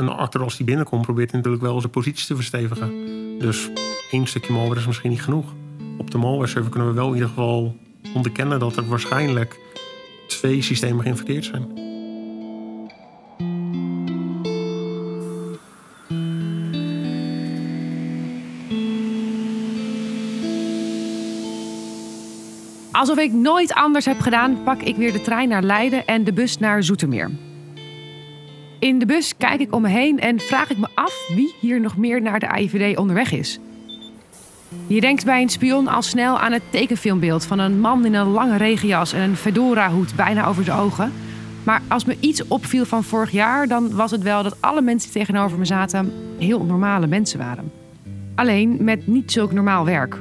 een actor als die binnenkomt, probeert natuurlijk wel zijn positie te verstevigen. Dus één stukje malware is misschien niet genoeg. Op de malware server kunnen we wel in ieder geval onderkennen dat er waarschijnlijk twee systemen geïnfecteerd zijn. Alsof ik nooit anders heb gedaan, pak ik weer de trein naar Leiden en de bus naar Zoetermeer. In de bus kijk ik om me heen en vraag ik me af wie hier nog meer naar de AIVD onderweg is. Je denkt bij een spion al snel aan het tekenfilmbeeld van een man in een lange regenjas en een fedora-hoed bijna over zijn ogen. Maar als me iets opviel van vorig jaar, dan was het wel dat alle mensen die tegenover me zaten heel normale mensen waren. Alleen met niet zulk normaal werk.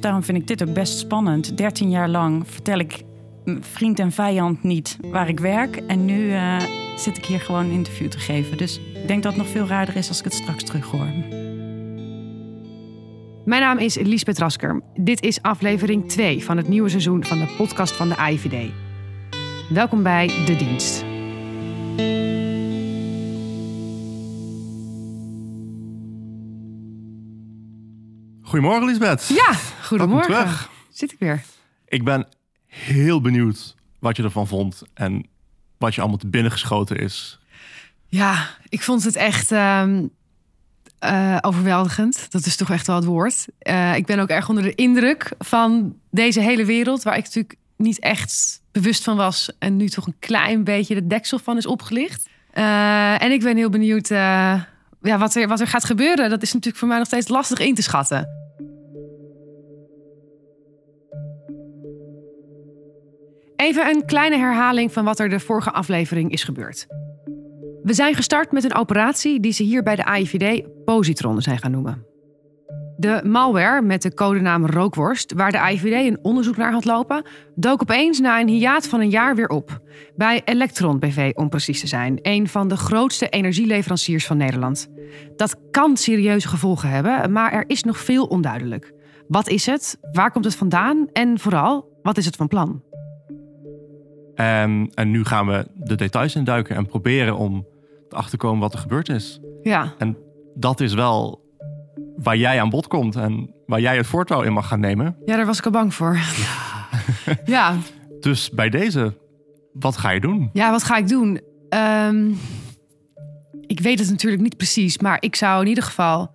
Daarom vind ik dit ook best spannend. 13 jaar lang vertel ik vriend en vijand niet waar ik werk. En nu uh, zit ik hier gewoon een interview te geven. Dus ik denk dat het nog veel raarder is als ik het straks terug hoor. Mijn naam is Liesbeth Rasker. Dit is aflevering 2 van het nieuwe seizoen van de podcast van de AIVD. Welkom bij De Dienst. Goedemorgen, Lisbeth. Ja, goedemorgen. Zit ik weer. Ik ben heel benieuwd wat je ervan vond en wat je allemaal te binnen geschoten is. Ja, ik vond het echt ehm, eh, overweldigend. Dat is toch echt wel het woord. Uh, ik ben ook erg onder de indruk van deze hele wereld, waar ik natuurlijk niet echt bewust van was en nu toch een klein beetje de deksel van is opgelicht. Uh, en ik ben heel benieuwd ja, wat, er, wat er gaat gebeuren. Dat is natuurlijk voor mij nog steeds lastig in te schatten. Even een kleine herhaling van wat er de vorige aflevering is gebeurd. We zijn gestart met een operatie die ze hier bij de AIVD positron zijn gaan noemen. De malware met de codenaam Rookworst, waar de AIVD een onderzoek naar had lopen, dook opeens na een hiaat van een jaar weer op. Bij Electron BV om precies te zijn, een van de grootste energieleveranciers van Nederland. Dat kan serieuze gevolgen hebben, maar er is nog veel onduidelijk. Wat is het? Waar komt het vandaan? En vooral, wat is het van plan? En, en nu gaan we de details induiken en proberen om erachter te komen wat er gebeurd is. Ja. En dat is wel waar jij aan bod komt en waar jij het voortouw in mag gaan nemen. Ja, daar was ik al bang voor. Ja. ja. Dus bij deze, wat ga je doen? Ja, wat ga ik doen? Um, ik weet het natuurlijk niet precies, maar ik zou in ieder geval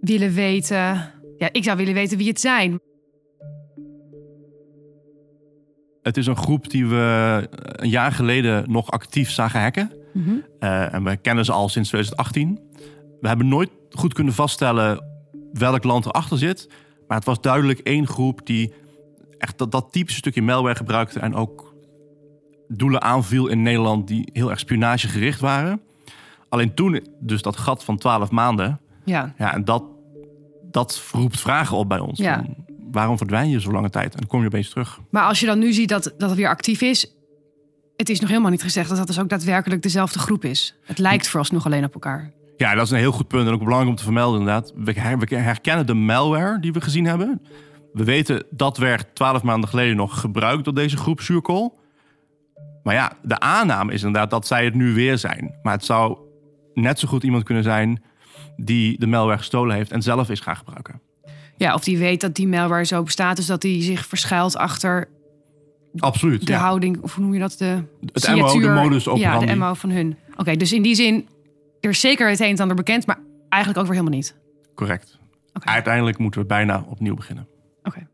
willen weten. Ja, ik zou willen weten wie het zijn. Het is een groep die we een jaar geleden nog actief zagen hacken. Mm -hmm. uh, en we kennen ze al sinds 2018. We hebben nooit goed kunnen vaststellen welk land erachter zit. Maar het was duidelijk één groep die echt dat, dat typische stukje malware gebruikte. En ook doelen aanviel in Nederland die heel erg spionagegericht waren. Alleen toen dus dat gat van 12 maanden. Ja. ja en dat, dat roept vragen op bij ons. Ja. Van, waarom verdwijn je zo lange tijd? En dan kom je opeens terug. Maar als je dan nu ziet dat, dat het weer actief is... het is nog helemaal niet gezegd dat dat dus ook daadwerkelijk dezelfde groep is. Het lijkt vooralsnog alleen op elkaar. Ja, dat is een heel goed punt en ook belangrijk om te vermelden inderdaad. We, her, we herkennen de malware die we gezien hebben. We weten dat werd twaalf maanden geleden nog gebruikt door deze groep Surcol. Maar ja, de aanname is inderdaad dat zij het nu weer zijn. Maar het zou net zo goed iemand kunnen zijn die de malware gestolen heeft en zelf is gaan gebruiken. Ja, of die weet dat die malware zo bestaat, dus dat die zich verschuilt achter Absoluut, de ja. houding, of hoe noem je dat? De het MO, de modus operandi. Ja, de MO van hun. Oké, okay, dus in die zin, er is zeker het een en ander bekend, maar eigenlijk ook weer helemaal niet. Correct. Okay. Uiteindelijk moeten we bijna opnieuw beginnen. Oké. Okay.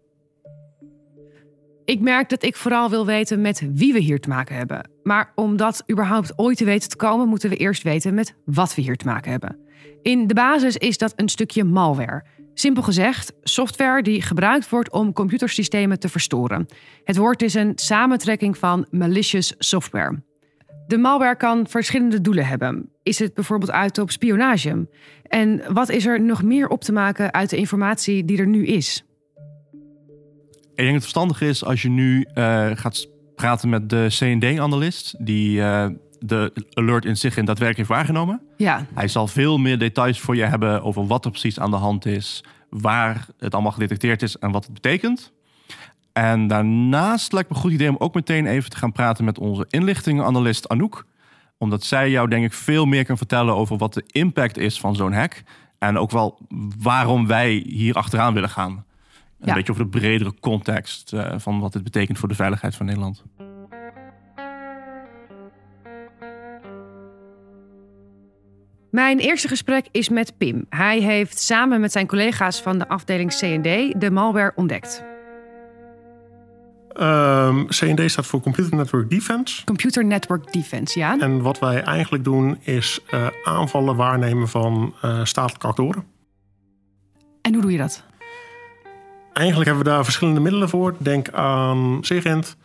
Ik merk dat ik vooral wil weten met wie we hier te maken hebben. Maar om dat überhaupt ooit te weten te komen, moeten we eerst weten met wat we hier te maken hebben. In de basis is dat een stukje malware. Simpel gezegd, software die gebruikt wordt om computersystemen te verstoren. Het woord is een samentrekking van malicious software. De malware kan verschillende doelen hebben. Is het bijvoorbeeld uit op spionage? En wat is er nog meer op te maken uit de informatie die er nu is? Ik denk dat het verstandig is als je nu uh, gaat praten met de CND-analyst, die uh, de alert in zich in daadwerkelijk heeft waargenomen. Ja. Hij zal veel meer details voor je hebben over wat er precies aan de hand is, waar het allemaal gedetecteerd is en wat het betekent. En daarnaast lijkt me een goed idee om ook meteen even te gaan praten met onze inlichtingenanalist Anouk. Omdat zij jou denk ik veel meer kan vertellen over wat de impact is van zo'n hack. En ook wel waarom wij hier achteraan willen gaan. Een Ja. beetje over de bredere context eh, van wat dit betekent voor de veiligheid van Nederland. Mijn eerste gesprek is met Pim. Hij heeft samen met zijn collega's van de afdeling C&D de malware ontdekt. Ehm, CND staat voor Computer Network Defense. Computer Network Defense, ja. En wat wij eigenlijk doen is eh, aanvallen waarnemen van eh, statelijke actoren. En hoe doe je dat? Eigenlijk hebben we daar verschillende middelen voor. Denk aan SIGINT.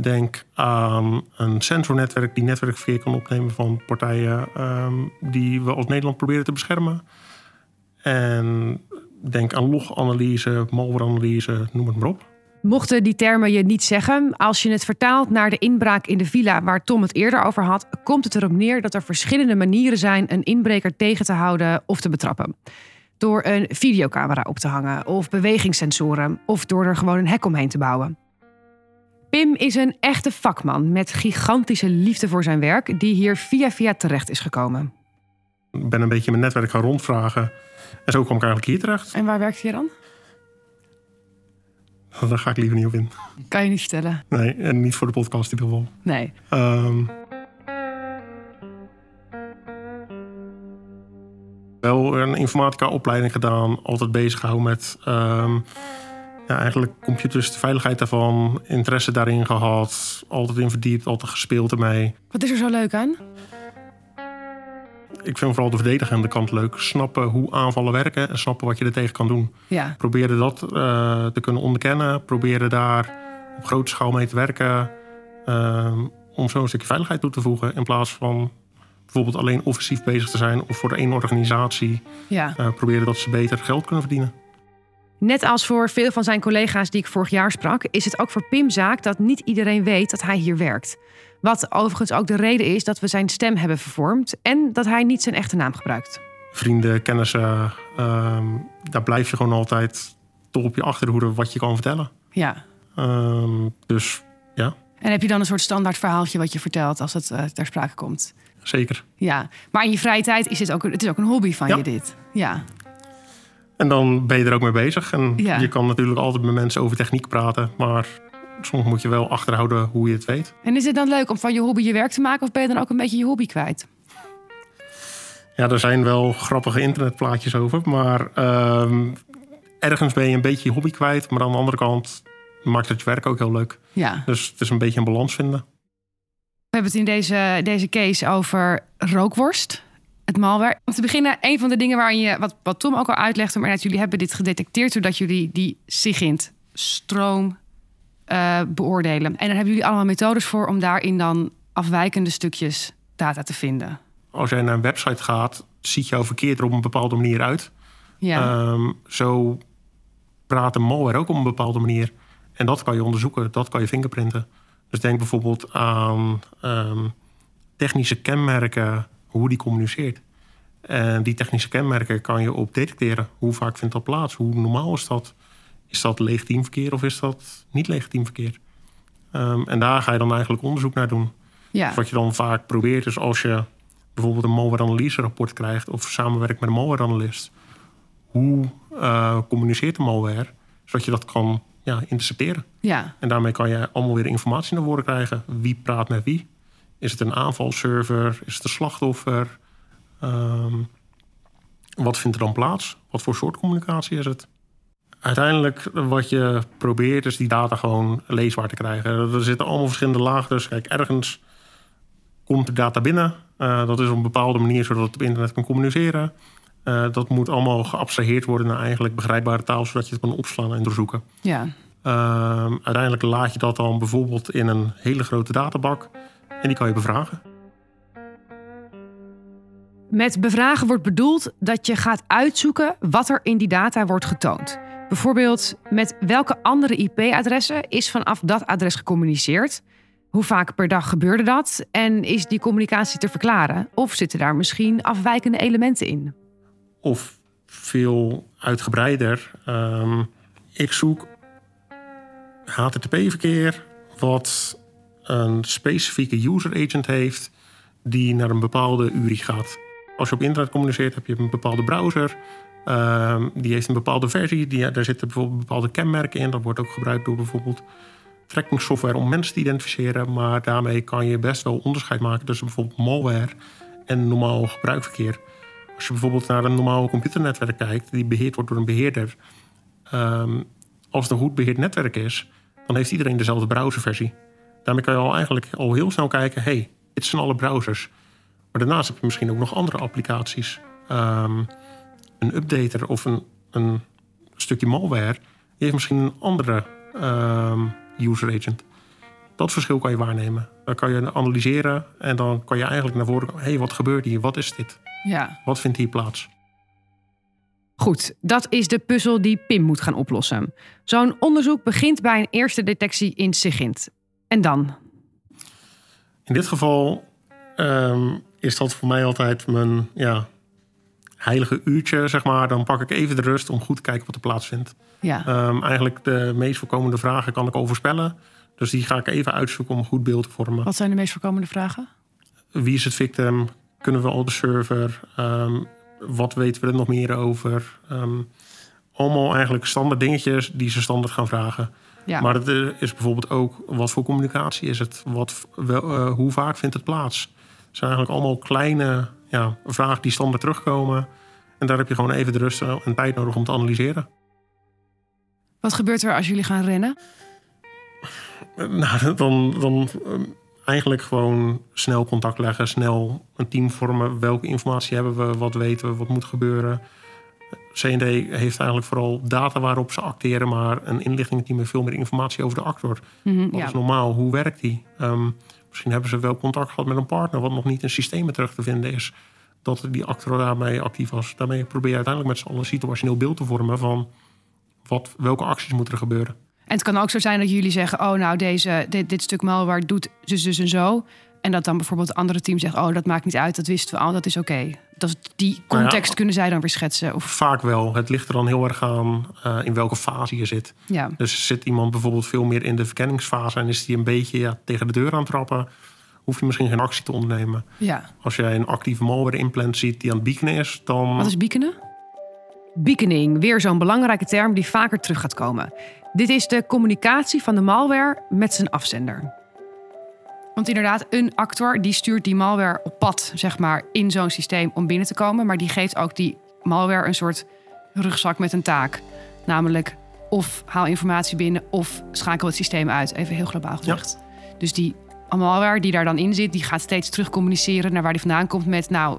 Denk aan een sensornetwerk die netwerkverkeer kan opnemen van partijen ehm, die we als Nederland proberen te beschermen. En denk aan loganalyse, malwareanalyse, noem het maar op. Mochten die termen je niet zeggen, als je het vertaalt naar de inbraak in de villa waar Tom het eerder over had, komt het erop neer dat er verschillende manieren zijn een inbreker tegen te houden of te betrappen. Door een videocamera op te hangen, of bewegingssensoren, of door er gewoon een hek omheen te bouwen. Pim is een echte vakman met gigantische liefde voor zijn werk, die hier via via terecht is gekomen. Ik ben een beetje mijn netwerk gaan rondvragen. En zo kwam ik eigenlijk hier terecht. En waar werkt hij dan? Daar ga ik liever niet op in. Kan je niet vertellen. Nee, en niet voor de podcast in ieder geval. Nee. Ehm, wel een informatica-opleiding gedaan. Altijd bezig gehouden met ehm, ja, eigenlijk computers, de veiligheid daarvan. Interesse daarin gehad. Altijd in verdiept, altijd gespeeld ermee. Wat is er zo leuk aan? Ik vind vooral de verdedigende kant leuk. Snappen hoe aanvallen werken en snappen wat je er tegen kan doen. Ja. Proberen dat eh, te kunnen onderkennen. Proberen daar op grote schaal mee te werken. ehm, om zo een stukje veiligheid toe te voegen. In plaats van bijvoorbeeld alleen offensief bezig te zijn. Of voor één organisatie ja. eh, proberen dat ze beter geld kunnen verdienen. Net als voor veel van zijn collega's die ik vorig jaar sprak, is het ook voor Pim zaak dat niet iedereen weet dat hij hier werkt. Wat overigens ook de reden is dat we zijn stem hebben vervormd en dat hij niet zijn echte naam gebruikt. Vrienden, kennissen, ehm, daar blijf je gewoon altijd toch op je achterhoede wat je kan vertellen. Ja. Ehm, dus ja, En heb je dan een soort standaard verhaaltje wat je vertelt als het eh, ter sprake komt? zeker. Ja. Maar in je vrije tijd is dit ook, een- het is ook een hobby van Ja. je dit. Ja. En dan ben je er ook mee bezig. En Ja. je kan natuurlijk altijd met mensen over techniek praten. Maar soms moet je wel achterhouden hoe je het weet. En is het dan leuk om van je hobby je werk te maken of ben je dan ook een beetje je hobby kwijt? Ja, er zijn wel grappige internetplaatjes over. Maar ehm, ergens ben je een beetje je hobby kwijt. Maar aan de andere kant maakt het je werk ook heel leuk. Ja. Dus het is een beetje een balans vinden. We hebben het in deze, deze case over rookworst. Het malware. Om te beginnen, een van de dingen waarin je, wat, wat Tom ook al uitlegde, maar dat jullie hebben dit gedetecteerd doordat jullie die SIGINT stroom eh, beoordelen. En daar hebben jullie allemaal methodes voor om daarin dan afwijkende stukjes data te vinden. Als jij naar een website gaat, ziet jouw verkeer er op een bepaalde manier uit. Ja, Ehm, zo praat een malware ook op een bepaalde manier. En dat kan je onderzoeken, dat kan je fingerprinten. Dus denk bijvoorbeeld aan ehm, technische kenmerken, hoe die communiceert. En die technische kenmerken kan je op detecteren. Hoe vaak vindt dat plaats? Hoe normaal is dat? Is dat legitiem verkeer of is dat niet legitiem verkeer? Ehm, en daar ga je dan eigenlijk onderzoek naar doen. ja. Dus wat je dan vaak probeert is als je bijvoorbeeld een malware-analyse rapport krijgt of samenwerkt met een malware-analyst, hoe eh, communiceert de malware, zodat je dat kan ja, intercepteren. ja. En daarmee kan je allemaal weer informatie naar voren krijgen. Wie praat met wie? Is het een aanvalserver? Is het een slachtoffer? Ehm, wat vindt er dan plaats? Wat voor soort communicatie is het? Uiteindelijk wat je probeert is die data gewoon leesbaar te krijgen. Er zitten allemaal verschillende lagen. Dus kijk, ergens komt de data binnen. Eh, dat is op een bepaalde manier zodat het op internet kan communiceren. Eh, dat moet allemaal geabstraheerd worden naar eigenlijk begrijpbare taal... zodat je het kan opslaan en doorzoeken. ja. Ehm, uiteindelijk laat je dat dan bijvoorbeeld in een hele grote databak en die kan je bevragen. Met bevragen wordt bedoeld dat je gaat uitzoeken wat er in die data wordt getoond. Bijvoorbeeld met welke andere IP-adressen is vanaf dat adres gecommuniceerd? Hoe vaak per dag gebeurde dat? En is die communicatie te verklaren? Of zitten daar misschien afwijkende elementen in? Of veel uitgebreider. ehm, ik zoek HTTP-verkeer wat een specifieke user agent heeft die naar een bepaalde URI gaat. Als je op internet communiceert, heb je een bepaalde browser. Ehm, die heeft een bepaalde versie. Die, daar zitten bijvoorbeeld bepaalde kenmerken in. Dat wordt ook gebruikt door bijvoorbeeld tracking software om mensen te identificeren. Maar daarmee kan je best wel onderscheid maken tussen bijvoorbeeld malware en normaal gebruikverkeer. Als je bijvoorbeeld naar een normaal computernetwerk kijkt, die beheerd wordt door een beheerder. Ehm, als het een goed beheerd netwerk is, dan heeft iedereen dezelfde browserversie. Daarmee kan je al eigenlijk al heel snel kijken: hey, dit zijn alle browsers. Maar daarnaast heb je misschien ook nog andere applicaties. Ehm, een updater of een, een stukje malware, die heeft misschien een andere ehm, user agent. Dat verschil kan je waarnemen. Dan kan je analyseren en dan kan je eigenlijk naar voren komen. Hey, wat gebeurt hier? Wat is dit? Ja. Wat vindt hier plaats? Goed, dat is de puzzel die Pim moet gaan oplossen. Zo'n onderzoek begint bij een eerste detectie in SIGINT. En dan? In dit geval ehm, is dat voor mij altijd mijn ja, heilige uurtje, zeg maar. Dan pak ik even de rust om goed te kijken wat er plaatsvindt. Ja. Ehm, eigenlijk de meest voorkomende vragen kan ik al voorspellen. Dus die ga ik even uitzoeken om een goed beeld te vormen. Wat zijn de meest voorkomende vragen? Wie is het victim? Kunnen we al de server? Ehm, wat weten we er nog meer over? Allemaal eigenlijk standaard dingetjes die ze standaard gaan vragen. Ja. Maar het eh, is bijvoorbeeld ook wat voor communicatie is het? Wat, wel, eh, hoe vaak vindt het plaats? Het zijn eigenlijk allemaal kleine ja, vragen die standaard terugkomen. En daar heb je gewoon even de rust en tijd nodig om te analyseren. Wat gebeurt er als jullie gaan rennen? Nou, dan, dan ehm, eigenlijk gewoon snel contact leggen, snel een team vormen. Welke informatie hebben we, wat weten we, wat moet gebeuren. CND heeft eigenlijk vooral data waarop ze acteren, maar een inlichtingenteam heeft veel meer informatie over de actor. Wat ja. is normaal? Hoe werkt die? Ehm, misschien hebben ze wel contact gehad met een partner, wat nog niet in systemen terug te vinden is. Dat die actor daarmee actief was. Daarmee probeer je uiteindelijk met z'n allen een situationeel beeld te vormen van wat, welke acties moeten er gebeuren. En het kan ook zo zijn dat jullie zeggen: Oh, nou, deze, dit, dit stuk malware doet dus, dus en zo. En dat dan bijvoorbeeld het andere team zegt: Oh, dat maakt niet uit, dat wisten we al, dat is oké. Dat is- Die context kunnen zij dan weer schetsen. Of, Vaak wel. Het ligt er dan heel erg aan eh, in welke fase je zit. ja. Dus zit iemand bijvoorbeeld veel meer in de verkenningsfase en is die een beetje ja, tegen de deur aan het trappen, hoef je misschien geen actie te ondernemen. ja. Als jij een actieve malware implant ziet die aan het beacenen is, dan. Wat is beacenen? Beaconing, weer zo'n belangrijke term die vaker terug gaat komen. Dit is de communicatie van de malware met zijn afzender. Want inderdaad, een actor die stuurt die malware op pad, zeg maar, in zo'n systeem om binnen te komen. Maar die geeft ook die malware een soort rugzak met een taak. Namelijk, of haal informatie binnen of schakel het systeem uit. Even heel globaal gezegd. Dus die malware die daar dan in zit, die gaat steeds terug communiceren naar waar die vandaan komt met, nou,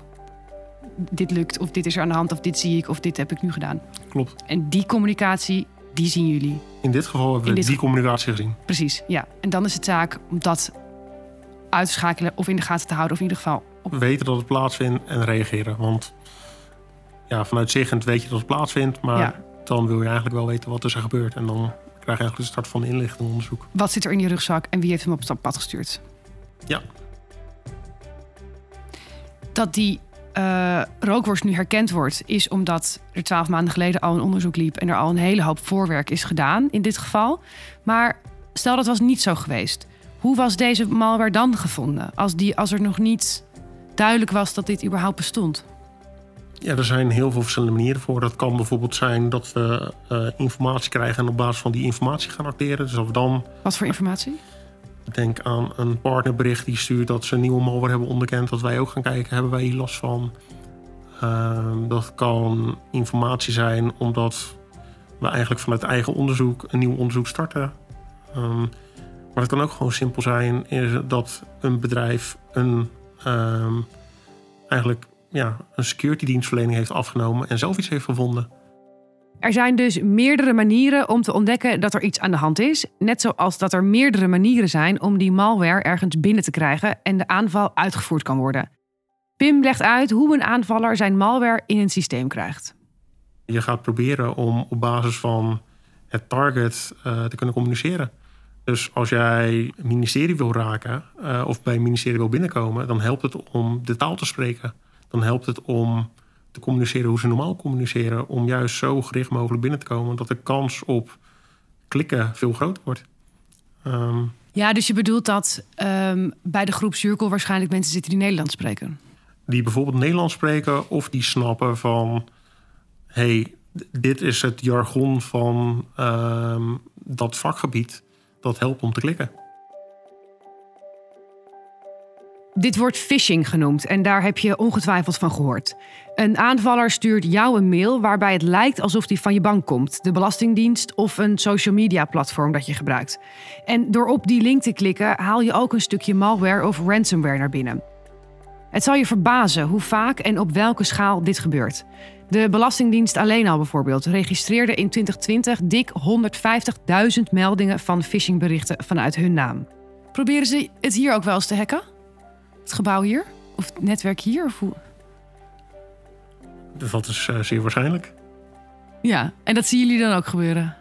dit lukt, of dit is er aan de hand, of dit zie ik, of dit heb ik nu gedaan. Klopt. En die communicatie, die zien jullie. In dit geval hebben we die ge- communicatie gezien. Precies, ja. En dan is het zaak om dat uit te schakelen of in de gaten te houden, of in ieder geval op. We weten dat het plaatsvindt en reageren. Want ja, vanuit zichtend weet je dat het plaatsvindt, maar Ja. dan wil je eigenlijk wel weten wat er is gebeurd. En dan krijg je eigenlijk de start van een inlichtingonderzoek. Wat zit er in die rugzak en wie heeft hem op het pad gestuurd? Ja. Dat die eh, rookworst nu herkend wordt, is omdat er twaalf maanden geleden al een onderzoek liep en er al een hele hoop voorwerk is gedaan in dit geval. Maar stel dat was niet zo geweest. Hoe was deze malware dan gevonden? Als, die, als er nog niet duidelijk was dat dit überhaupt bestond. Ja, er zijn heel veel verschillende manieren voor. Dat kan bijvoorbeeld zijn dat we eh, informatie krijgen en op basis van die informatie gaan acteren. Dus we dan Wat voor informatie? Denk aan een partnerbericht die stuurt dat ze een nieuwe malware hebben onderkend. Dat wij ook gaan kijken, hebben wij hier last van? Ehm, dat kan informatie zijn omdat we eigenlijk vanuit eigen onderzoek een nieuw onderzoek starten. Ehm, maar het kan ook gewoon simpel zijn is dat een bedrijf een, ehm, eigenlijk, ja, een security dienstverlening heeft afgenomen en zelf iets heeft gevonden. Er zijn dus meerdere manieren om te ontdekken dat er iets aan de hand is. Net zoals dat er meerdere manieren zijn om die malware ergens binnen te krijgen en de aanval uitgevoerd kan worden. Pim legt uit hoe een aanvaller zijn malware in een systeem krijgt. Je gaat proberen om op basis van het target eh, te kunnen communiceren. Dus als jij een ministerie wil raken eh, of bij een ministerie wil binnenkomen, dan helpt het om de taal te spreken. Dan helpt het om te communiceren hoe ze normaal communiceren, om juist zo gericht mogelijk binnen te komen dat de kans op klikken veel groter wordt. Ehm, Ja, dus je bedoelt dat ehm, bij de groep Cirkel waarschijnlijk mensen zitten die Nederlands spreken. Die bijvoorbeeld Nederlands spreken of die snappen van... hey, d- dit is het jargon van ehm, dat vakgebied. Dat helpt om te klikken. Dit wordt phishing genoemd en daar heb je ongetwijfeld van gehoord. Een aanvaller stuurt jou een mail waarbij het lijkt alsof die van je bank komt, de Belastingdienst of een social media platform dat je gebruikt. En door op die link te klikken haal je ook een stukje malware of ransomware naar binnen. Het zal je verbazen hoe vaak en op welke schaal dit gebeurt. De Belastingdienst alleen al bijvoorbeeld registreerde in 2020 dik 150.000 meldingen van phishingberichten vanuit hun naam. Proberen ze het hier ook wel eens te hacken? Het gebouw hier? Of het netwerk hier? Of hoe? Dat is eh, zeer waarschijnlijk. Ja, en dat zien jullie dan ook gebeuren.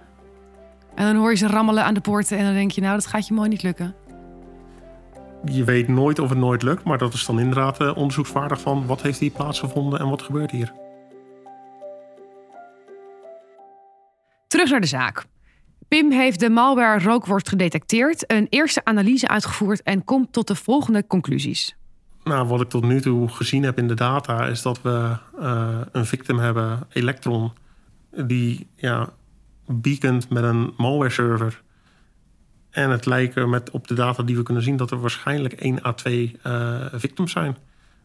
En dan hoor je ze rammelen aan de poorten en dan denk je, nou, dat gaat je mooi niet lukken. Je weet nooit of het nooit lukt, maar dat is dan inderdaad eh, onderzoekswaardig van... wat heeft hier plaatsgevonden en wat gebeurt hier? Terug naar de zaak. Pim heeft de malware rookworst gedetecteerd, een eerste analyse uitgevoerd en komt tot de volgende conclusies. Nou, wat ik tot nu toe gezien heb in de data... is dat we eh, een victim hebben, Electron... die ja, beacont met een malware server... En het lijken met op de data die we kunnen zien dat er waarschijnlijk 1 à 2 eh, victims zijn.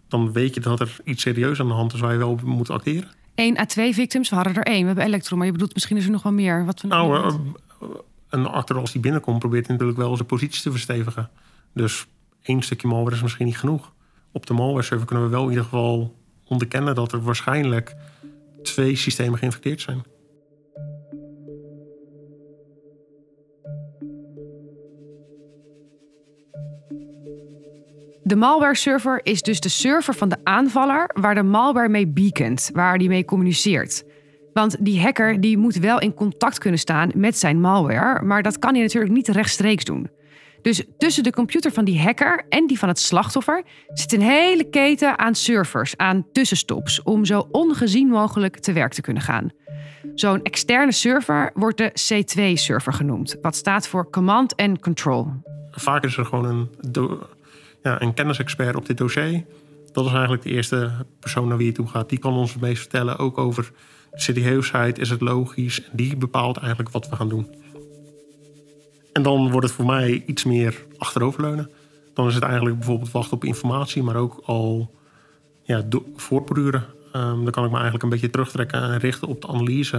Dan weet je dat er iets serieus aan de hand is waar je wel op moet acteren. 1 à 2 victims, we hadden er één. We hebben Electron, maar je bedoelt misschien is er nog wel meer. Wat we Nou, eh, weten. een actor als die binnenkomt probeert natuurlijk wel zijn positie te verstevigen. Dus één stukje malware is misschien niet genoeg. Op de malware server kunnen we wel in ieder geval onderkennen dat er waarschijnlijk twee systemen geïnfecteerd zijn. De malware server is dus de server van de aanvaller waar de malware mee beacont, waar die mee communiceert. Want die hacker die moet wel in contact kunnen staan met zijn malware, maar dat kan hij natuurlijk niet rechtstreeks doen. Dus tussen de computer van die hacker en die van het slachtoffer zit een hele keten aan servers, aan tussenstops, om zo ongezien mogelijk te werk te kunnen gaan. Zo'n externe server wordt de C2-server genoemd, wat staat voor Command and Control. Vaak is er gewoon een, ja, een kennisexpert op dit dossier. Dat is eigenlijk de eerste persoon naar wie je toe gaat. Die kan ons het meest vertellen, ook over serieusheid, is het logisch. Die bepaalt eigenlijk wat we gaan doen. En dan wordt het voor mij iets meer achteroverleunen. Dan is het eigenlijk bijvoorbeeld wachten op informatie, maar ook al ja, voortborduren. Ehm, dan kan ik me eigenlijk een beetje terugtrekken en richten op de analyse.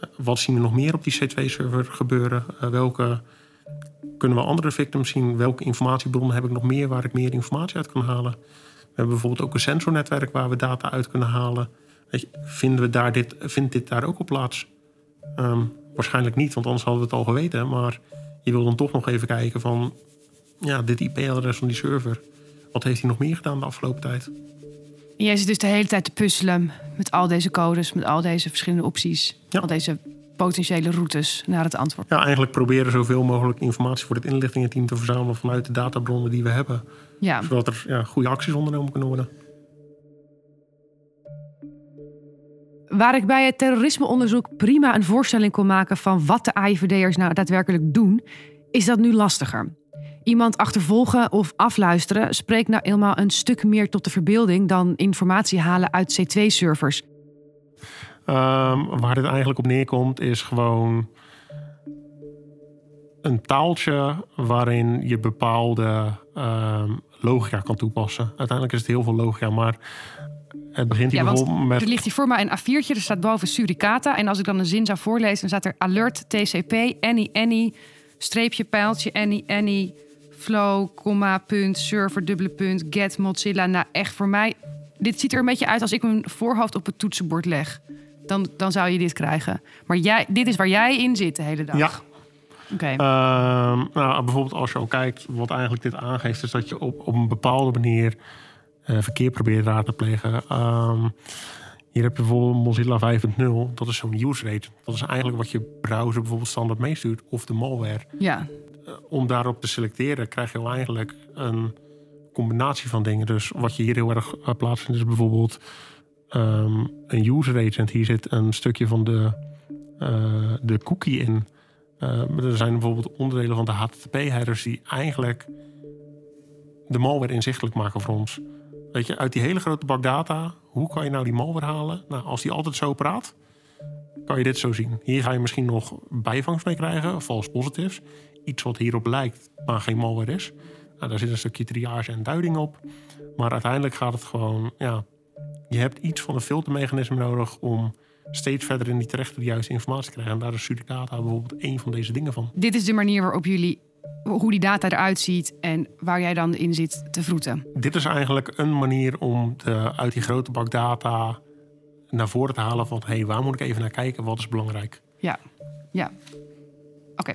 Eh, wat zien we nog meer op die C2-server gebeuren? Eh, welke kunnen we andere victims zien? Welke informatiebronnen heb ik nog meer waar ik meer informatie uit kan halen? We hebben bijvoorbeeld ook een sensornetwerk waar we data uit kunnen halen. Weet je, vinden we daar dit, vindt dit daar ook op plaats? Ehm, waarschijnlijk niet, want anders hadden we het al geweten. Maar je wil dan toch nog even kijken van... ja, dit IP-adres van die server... wat heeft hij nog meer gedaan de afgelopen tijd? En jij zit dus de hele tijd te puzzelen met al deze codes, met al deze verschillende opties, Ja. al deze potentiële routes naar het antwoord. Ja, eigenlijk proberen zoveel mogelijk informatie voor het inlichtingenteam te verzamelen... vanuit de databronnen die we hebben. Ja, Zodat er ja, goede acties ondernomen kunnen worden. waar ik bij het terrorismeonderzoek prima een voorstelling kon maken van wat de AIVD'ers nou daadwerkelijk doen, is dat nu lastiger. Iemand achtervolgen of afluisteren spreekt nou eenmaal een stuk meer tot de verbeelding dan informatie halen uit C2-servers. Ehm, waar dit eigenlijk op neerkomt, is gewoon een taaltje waarin je bepaalde ehm, logica kan toepassen. Uiteindelijk is het heel veel logica, maar het begint hier Ja, bijvoorbeeld met. Er ligt hier voor mij een A4'tje, er staat boven Suricata. En als ik dan een zin zou voorlezen, dan staat er alert TCP, any, any, streepje, pijltje, any, any, flow, komma, punt, server, dubbele punt, get, Mozilla. Nou, echt voor mij, dit ziet er een beetje uit als ik mijn voorhoofd op het toetsenbord leg. Dan, dan zou je dit krijgen. Maar jij, dit is waar jij in zit de hele dag. Ja, Oké. Ehm, nou, bijvoorbeeld als je al kijkt, wat eigenlijk dit aangeeft, is dat je op, op een bepaalde manier eh, verkeer probeert raad te plegen. Ehm, hier heb je bijvoorbeeld Mozilla 5.0, dat is zo'n use rate. Dat is eigenlijk wat je browser bijvoorbeeld standaard meestuurt, of de malware. ja. Om daarop te selecteren, krijg je eigenlijk een combinatie van dingen. Dus wat je hier heel erg uh, plaatsvindt, is bijvoorbeeld ehm, een user agent. Hier zit een stukje van de, eh, de cookie in. Uh, er zijn bijvoorbeeld onderdelen van de HTTP-headers die eigenlijk de malware inzichtelijk maken voor ons. Weet je, uit die hele grote bak data, hoe kan je nou die malware halen? Nou, als die altijd zo praat, kan je dit zo zien. Hier ga je misschien nog bijvangst mee krijgen, false positives. Iets wat hierop lijkt, maar geen malware is. Nou, daar zit een stukje triage en duiding op. Maar uiteindelijk gaat het gewoon, ja, je hebt iets van een filtermechanisme nodig om steeds verder in die terechte de juiste informatie te krijgen. En daar is Sudicata bijvoorbeeld één van deze dingen van. Dit is de manier waarop jullie hoe die data eruit ziet en waar jij dan in zit te vroeten. Dit is eigenlijk een manier om de, uit die grote bak data naar voren te halen van hé, hey, waar moet ik even naar kijken? Wat is belangrijk? Ja, ja. Oké.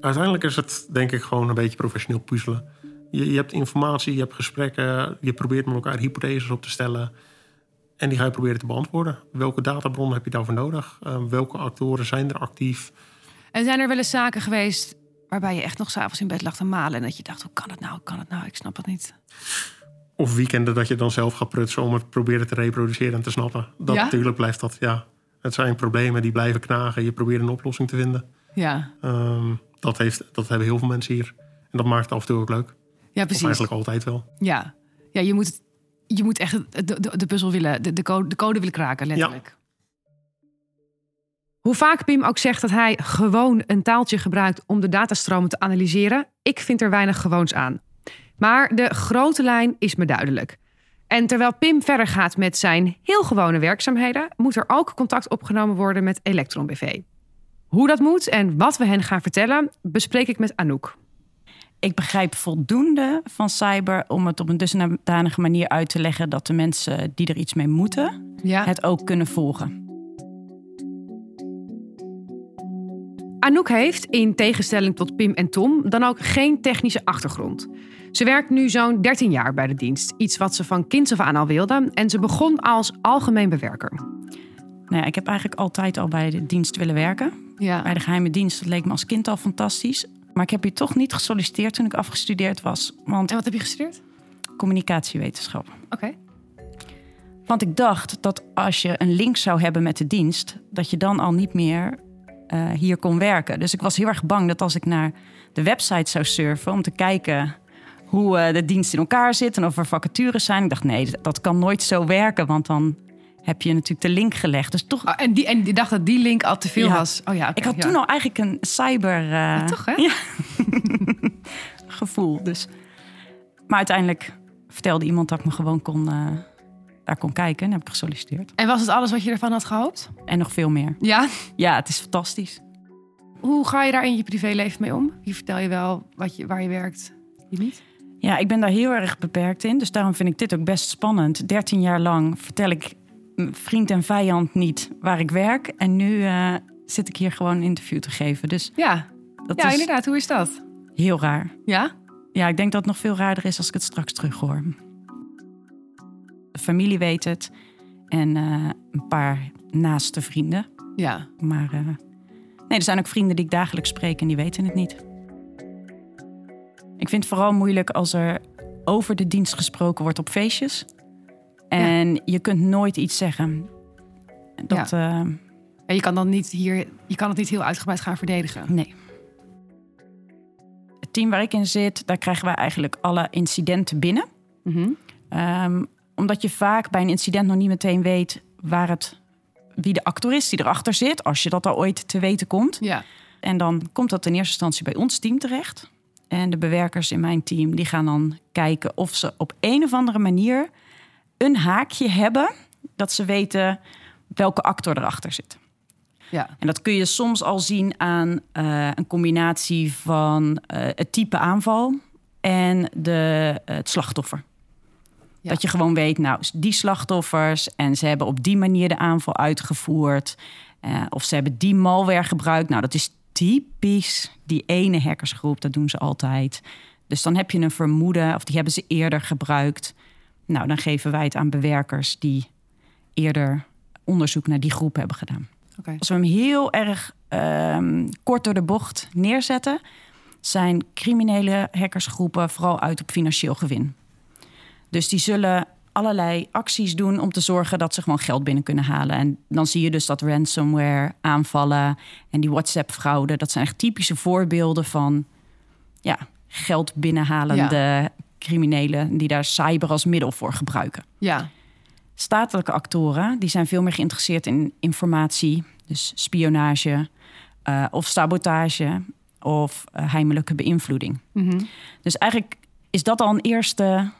Uiteindelijk is het denk ik gewoon een beetje professioneel puzzelen. Je, je hebt informatie, je hebt gesprekken, je probeert met elkaar hypotheses op te stellen. En die ga je proberen te beantwoorden. Welke databronnen heb je daarvoor nodig? Uh, welke actoren zijn er actief? En zijn er wel eens zaken geweest waarbij je echt nog s'avonds in bed lag te malen en dat je dacht, hoe kan het nou, hoe kan het nou? Ik snap het niet. Of weekenden dat je dan zelf gaat prutsen om het proberen te reproduceren en te snappen. Dat natuurlijk blijft dat, ja. Het zijn problemen die blijven knagen. Je probeert een oplossing te vinden. Ja. Um, dat, heeft, dat hebben heel veel mensen hier. En dat maakt het af en toe ook leuk. Ja, precies. Of eigenlijk altijd wel. Ja, ja je, moet, je moet echt de, de, de puzzel willen, de, de, code, de code willen kraken, letterlijk. Ja. Hoe vaak Pim ook zegt dat hij gewoon een taaltje gebruikt om de datastromen te analyseren, ik vind er weinig gewoons aan. Maar de grote lijn is me duidelijk. En terwijl Pim verder gaat met zijn heel gewone werkzaamheden, moet er ook contact opgenomen worden met Electron BV. Hoe dat moet en wat we hen gaan vertellen, bespreek ik met Anouk. Ik begrijp voldoende van cyber om het op een dusdanige manier uit te leggen dat de mensen die er iets mee moeten, het ook kunnen volgen. Anouk heeft, in tegenstelling tot Pim en Tom, dan ook geen technische achtergrond. Ze werkt nu zo'n 13 jaar bij de dienst, iets wat ze van kinds af aan al wilde, en ze begon als algemeen bewerker. Nou ja, ik heb eigenlijk altijd al bij de dienst willen werken. Ja. Bij de geheime dienst, dat leek me als kind al fantastisch. Maar ik heb hier toch niet gesolliciteerd toen ik afgestudeerd was. Want en wat heb je gestudeerd? Communicatiewetenschap. Oké. Want ik dacht dat als je een link zou hebben met de dienst, dat je dan al niet meer uh, hier kon werken. Dus ik was heel erg bang dat als ik naar de website zou surfen om te kijken hoe uh, de dienst in elkaar zit en of er vacatures zijn. Ik dacht, nee, dat kan nooit zo werken, want dan heb je natuurlijk de link gelegd. Dus toch... Oh, en, die, en die dacht dat die link al te veel was. Oh ja, ik had toen al eigenlijk een cyber... Uh, toch, hè? Gevoel. Dus. Maar uiteindelijk vertelde iemand dat ik me gewoon kon, uh, daar kon kijken. En heb ik gesolliciteerd. En was het alles wat je ervan had gehoopt? En nog veel meer. Ja? Ja, het is fantastisch. Hoe ga je daar in je privéleven mee om? Wie vertel je wel wat je, waar je werkt, je niet? Ja, ik ben daar heel erg beperkt in. Dus daarom vind ik dit ook best spannend. 13 jaar lang vertel ik vriend en vijand niet waar ik werk. En nu uh, zit ik hier gewoon een interview te geven. Dus ja, dat ja is inderdaad. Hoe is dat? Heel raar. Ja? Ja, ik denk dat het nog veel raarder is als ik het straks terug hoor. De familie weet het. En uh, een paar naaste vrienden. Ja. Maar uh, nee, er zijn ook vrienden die ik dagelijks spreek en die weten het niet. Ik vind het vooral moeilijk als er over de dienst gesproken wordt op feestjes. En je kunt nooit iets zeggen. Dat, ja. Uh, en je kan dan niet hier, je kan het niet heel uitgebreid gaan verdedigen. Nee. Het team waar ik in zit, daar krijgen wij eigenlijk alle incidenten binnen. Mm -hmm. um, omdat je vaak bij een incident nog niet meteen weet waar het, wie de actor is die erachter zit, als je dat al ooit te weten komt. Ja. En dan komt dat in eerste instantie bij ons team terecht. En de bewerkers in mijn team die gaan dan kijken of ze op een of andere manier een haakje hebben dat ze weten welke actor erachter zit. Ja. En dat kun je soms al zien aan uh, een combinatie van uh, het type aanval en de, uh, het slachtoffer. Ja. Dat je gewoon weet, nou, die slachtoffers en ze hebben op die manier de aanval uitgevoerd. of ze hebben die malware gebruikt. Nou, dat is typisch die ene hackersgroep, dat doen ze altijd. Dus dan heb je een vermoeden, of die hebben ze eerder gebruikt. Nou, dan geven wij het aan bewerkers die eerder onderzoek naar die groep hebben gedaan. Okay. Als we hem heel erg um, kort door de bocht neerzetten, zijn criminele hackersgroepen vooral uit op financieel gewin. Dus die zullen allerlei acties doen om te zorgen dat ze gewoon geld binnen kunnen halen. En dan zie je dus dat ransomware aanvallen en die WhatsApp-fraude. Dat zijn echt typische voorbeelden van ja, geld binnenhalende criminelen die daar cyber als middel voor gebruiken. Ja. Statelijke actoren die zijn veel meer geïnteresseerd in informatie, dus spionage uh, of sabotage of uh, heimelijke beïnvloeding. Mhm. Dus eigenlijk is dat al een eerste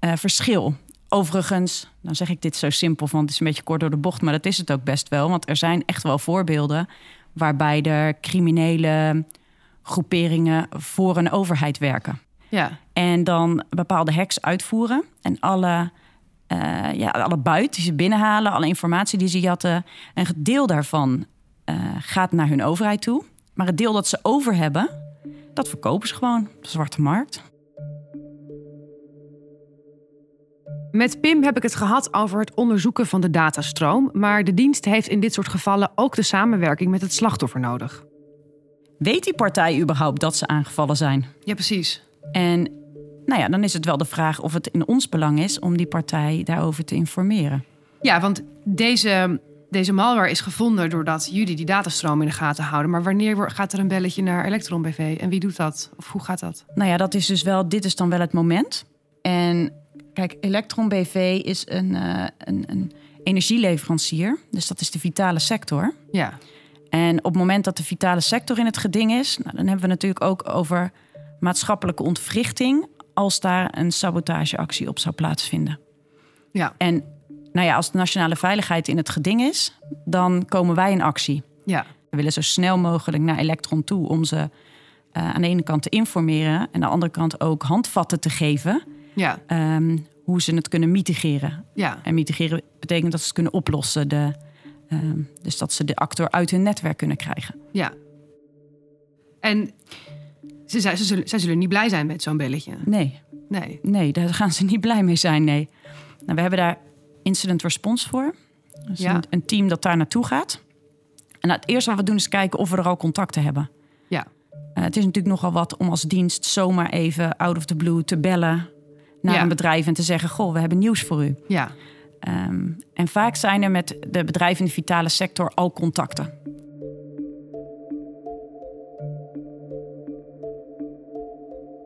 uh, verschil. Overigens, dan zeg ik dit zo simpel van het is een beetje kort door de bocht, maar dat is het ook best wel. Want er zijn echt wel voorbeelden waarbij er criminele groeperingen voor een overheid werken. Ja. En dan bepaalde hacks uitvoeren en alle, uh, ja, alle buit die ze binnenhalen, alle informatie die ze jatten, een deel daarvan uh, gaat naar hun overheid toe. Maar het deel dat ze over hebben, dat verkopen ze gewoon op de zwarte markt. Met Pim heb ik het gehad over het onderzoeken van de datastroom, maar de dienst heeft in dit soort gevallen ook de samenwerking met het slachtoffer nodig. Weet die partij überhaupt dat ze aangevallen zijn? Ja, precies. En nou ja, dan is het wel de vraag of het in ons belang is om die partij daarover te informeren. Ja, want deze, deze malware is gevonden doordat jullie die datastroom in de gaten houden. Maar wanneer gaat er een belletje naar Electron BV en wie doet dat? Of hoe gaat dat? Nou ja, dat is dus wel, dit is dan wel het moment. En kijk, Electron BV is een, uh, een, een energieleverancier. Dus dat is de vitale sector. Ja. En op het moment dat de vitale sector in het geding is, nou, dan hebben we natuurlijk ook over maatschappelijke ontwrichting als daar een sabotageactie op zou plaatsvinden. Ja. En nou ja, als de nationale veiligheid in het geding is, dan komen wij in actie. Ja. We willen zo snel mogelijk naar Electron toe om ze uh, aan de ene kant te informeren en aan de andere kant ook handvatten te geven. Ja. Um, hoe ze het kunnen mitigeren. Ja. En mitigeren betekent dat ze het kunnen oplossen. De, um, dus dat ze de actor uit hun netwerk kunnen krijgen. Ja. En ze, ze, ze, zullen, niet blij zijn met zo'n belletje. Nee. Nee. Nee, daar gaan ze niet blij mee zijn, nee. Nou, we hebben daar incident response voor. Dus Ja. een, een team dat daar naartoe gaat. En nou, het eerste wat we doen is kijken of we er al contacten hebben. Ja. Uh, het is natuurlijk nogal wat om als dienst zomaar even out of the blue te bellen naar Ja. een bedrijf en te zeggen: Goh, we hebben nieuws voor u. Ja. Um, en vaak zijn er met de bedrijven in de vitale sector al contacten.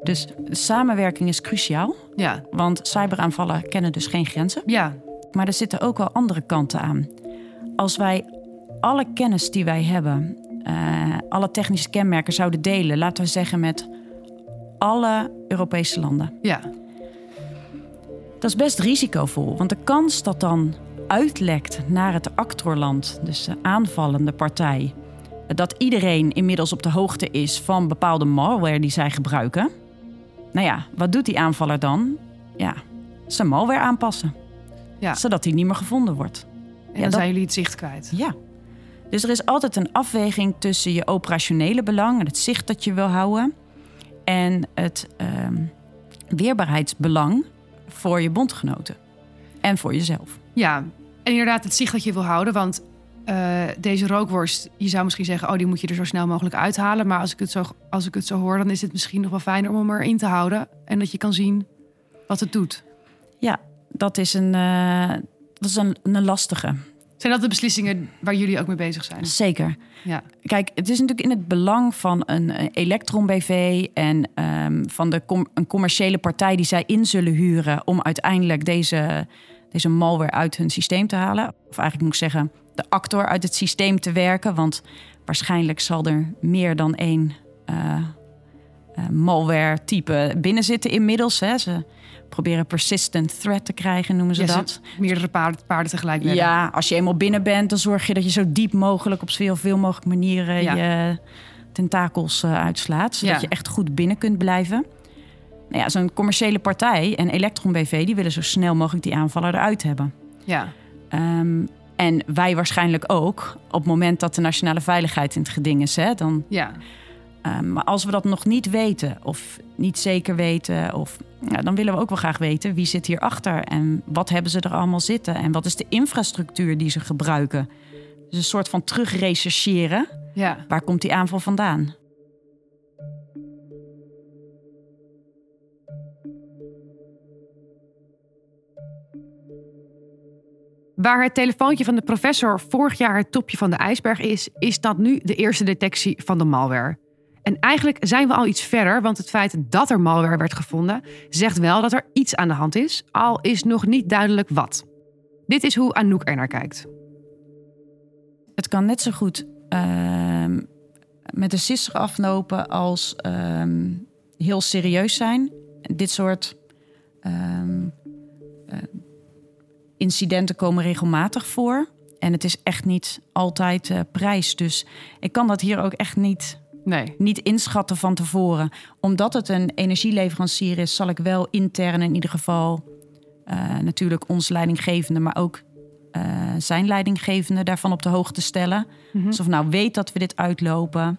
Dus samenwerking is cruciaal, Ja. want cyberaanvallen kennen dus geen grenzen. Ja. Maar er zitten ook wel andere kanten aan. Als wij alle kennis die wij hebben, uh, alle technische kenmerken zouden delen, laten we zeggen met alle Europese landen. Ja. Dat is best risicovol, want de kans dat dan uitlekt naar het actorland, dus de aanvallende partij, dat iedereen inmiddels op de hoogte is van bepaalde malware die zij gebruiken. Nou ja, wat doet die aanvaller dan? Ja, zijn malware aanpassen, Ja. zodat die niet meer gevonden wordt. En Ja, dan dat- zijn jullie het zicht kwijt. Ja. Dus er is altijd een afweging tussen je operationele belang en het zicht dat je wil houden en het ehm, weerbaarheidsbelang voor je bondgenoten en voor jezelf. Ja. En inderdaad, het zicht dat je wil houden. Want eh, deze rookworst, je zou misschien zeggen... oh, die moet je er zo snel mogelijk uithalen. Maar als ik, het zo, als ik het zo hoor, dan is het misschien nog wel fijner... om hem erin te houden. En dat je kan zien wat het doet. Ja, dat is een, eh, dat is een, een lastige. Zijn dat de beslissingen waar jullie ook mee bezig zijn? Zeker. Ja. Kijk, het is natuurlijk in het belang van een Electron BV en ehm, van de com- een commerciële partij die zij in zullen huren om uiteindelijk deze, deze malware uit hun systeem te halen. Of eigenlijk moet ik zeggen, de actor uit het systeem te werken. Want waarschijnlijk zal er meer dan één eh, eh, malware type binnen zitten inmiddels. Hè. Ze proberen persistent threat te krijgen, noemen ze Ja, ze- dat. Meerdere paarden, paarden tegelijk. Ja, als je eenmaal binnen bent, dan zorg je dat je zo diep mogelijk op zoveel veel mogelijk manieren Ja. je tentakels eh, uitslaat. Zodat Ja. je echt goed binnen kunt blijven. Nou ja, zo'n commerciële partij en Electron BV, die willen zo snel mogelijk die aanvaller eruit hebben. Ja. Ehm, en wij waarschijnlijk ook, op het moment dat de nationale veiligheid in het geding is. Hè, dan, Ja. Ehm, maar als we dat nog niet weten of niet zeker weten, of, ja, dan willen we ook wel graag weten wie zit hierachter en wat hebben ze er allemaal zitten en wat is de infrastructuur die ze gebruiken. Dus een soort van terugrechercheren. Ja. Waar komt die aanval vandaan? Waar het telefoontje van de professor vorig jaar het topje van de ijsberg is, is dat nu de eerste detectie van de malware. En eigenlijk zijn we al iets verder, want het feit dat er malware werd gevonden, zegt wel dat er iets aan de hand is, al is nog niet duidelijk wat. Dit is hoe Anouk er naar kijkt. Het kan net zo goed ehm, met een sisser aflopen als ehm, heel serieus zijn. Dit soort ehm, eh, incidenten komen regelmatig voor. En het is echt niet altijd uh, prijs. Dus ik kan dat hier ook echt niet, Nee. niet inschatten van tevoren. Omdat het een energieleverancier is, zal ik wel intern in ieder geval uh, natuurlijk ons leidinggevende, maar ook uh, zijn leidinggevende daarvan op de hoogte stellen. Mm-hmm. Dus of nou weet dat we dit uitlopen,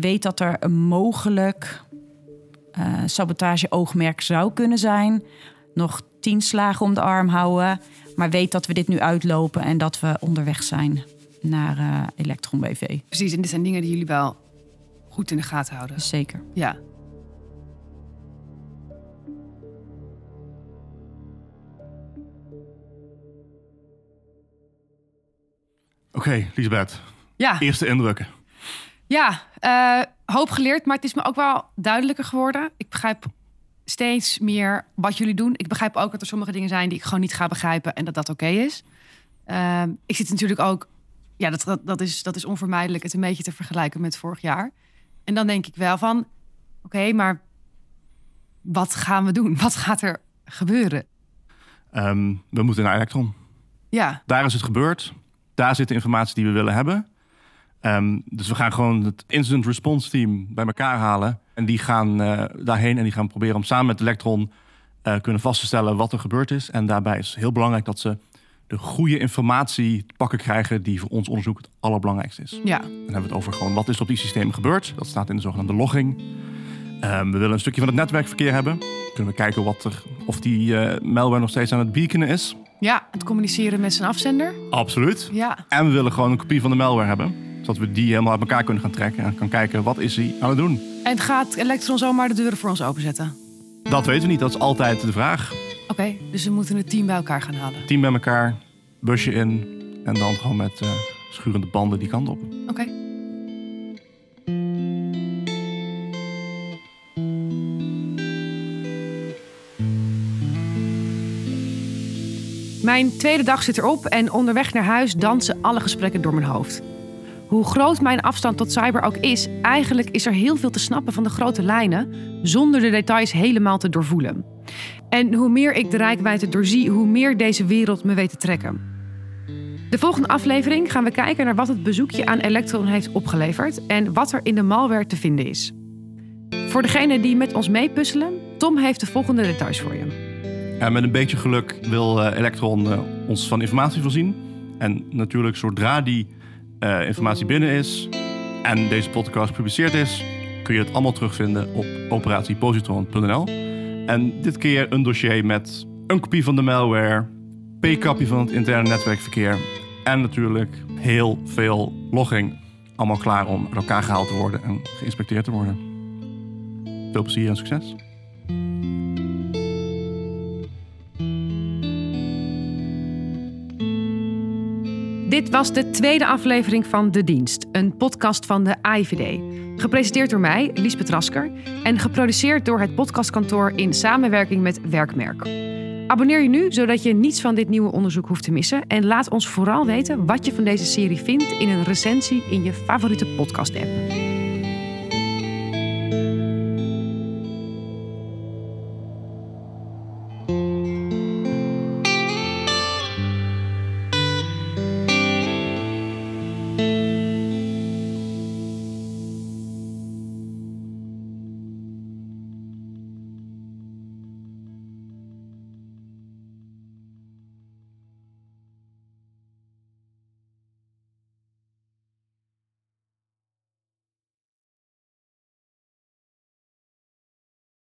weet dat er een mogelijk sabotage-oogmerk zou kunnen zijn. Nog tien slagen om de arm houden, maar weet dat we dit nu uitlopen en dat we onderweg zijn naar Electron BV. Precies, en dit zijn dingen die jullie wel goed in de gaten houden. Zeker. Ja. Oké, okay, Lisbeth. Ja. Eerste indrukken. Ja, uh, hoop geleerd, maar het is me ook wel duidelijker geworden. Ik begrijp steeds meer wat jullie doen. Ik begrijp ook dat er sommige dingen zijn die ik gewoon niet ga begrijpen en dat dat oké okay is. Uh, ik zit natuurlijk ook, ja, dat, dat, dat, is, dat is onvermijdelijk, het een beetje te vergelijken met vorig jaar. En dan denk ik wel van, oké, okay, maar wat gaan we doen? Wat gaat er gebeuren? Um, we moeten naar Electron. Ja. Daar is het gebeurd. Daar zit de informatie die we willen hebben. Um, dus we gaan gewoon het incident response team bij elkaar halen. En die gaan uh, daarheen en die gaan proberen om samen met Electron uh, kunnen vast te stellen wat er gebeurd is. En daarbij is het heel belangrijk dat ze de goede informatie te pakken krijgen die voor ons onderzoek het allerbelangrijkste is. Ja. Dan hebben we het over gewoon wat is op die systemen gebeurd. Dat staat in de zogenaamde logging. Um, we willen een stukje van het netwerkverkeer hebben. Kunnen we kijken wat er, of die uh, malware nog steeds aan het beaconen is. Ja, het communiceren met zijn afzender. Absoluut. Ja. En we willen gewoon een kopie van de malware hebben. Zodat we die helemaal uit elkaar kunnen gaan trekken. En kan kijken, wat is hij aan het doen? En gaat Electron zomaar de deuren voor ons openzetten? Dat weten we niet. Dat is altijd de vraag. Oké, okay, dus we moeten het team bij elkaar gaan halen. Team bij elkaar, busje in. En dan gewoon met uh, schurende banden die kant op. Oké. Okay. Mijn tweede dag zit erop en onderweg naar huis dansen alle gesprekken door mijn hoofd. Hoe groot mijn afstand tot cyber ook is, eigenlijk is er heel veel te snappen van de grote lijnen, zonder de details helemaal te doorvoelen. En hoe meer ik de rijkwijde doorzie, hoe meer deze wereld me weet te trekken. De volgende aflevering gaan we kijken naar wat het bezoekje aan Electron heeft opgeleverd en wat er in de malware te vinden is. Voor degenen die met ons meepuzzelen, Tom heeft de volgende details voor je. En met een beetje geluk wil uh, Electron uh, ons van informatie voorzien. En natuurlijk, zodra die uh, informatie binnen is en deze podcast gepubliceerd is, kun je het allemaal terugvinden op operatiepositron.nl. En dit keer een dossier met een kopie van de malware, p-kapje van het interne netwerkverkeer en natuurlijk heel veel logging. Allemaal klaar om uit elkaar gehaald te worden en geïnspecteerd te worden. Veel plezier en succes. Dit was de tweede aflevering van De Dienst, een podcast van de AIVD. Gepresenteerd door mij, Liesbeth Rasker, en geproduceerd door het podcastkantoor in samenwerking met Werkmerk. Abonneer je nu, zodat je niets van dit nieuwe onderzoek hoeft te missen. En laat ons vooral weten wat je van deze serie vindt in een recensie in je favoriete podcast-app.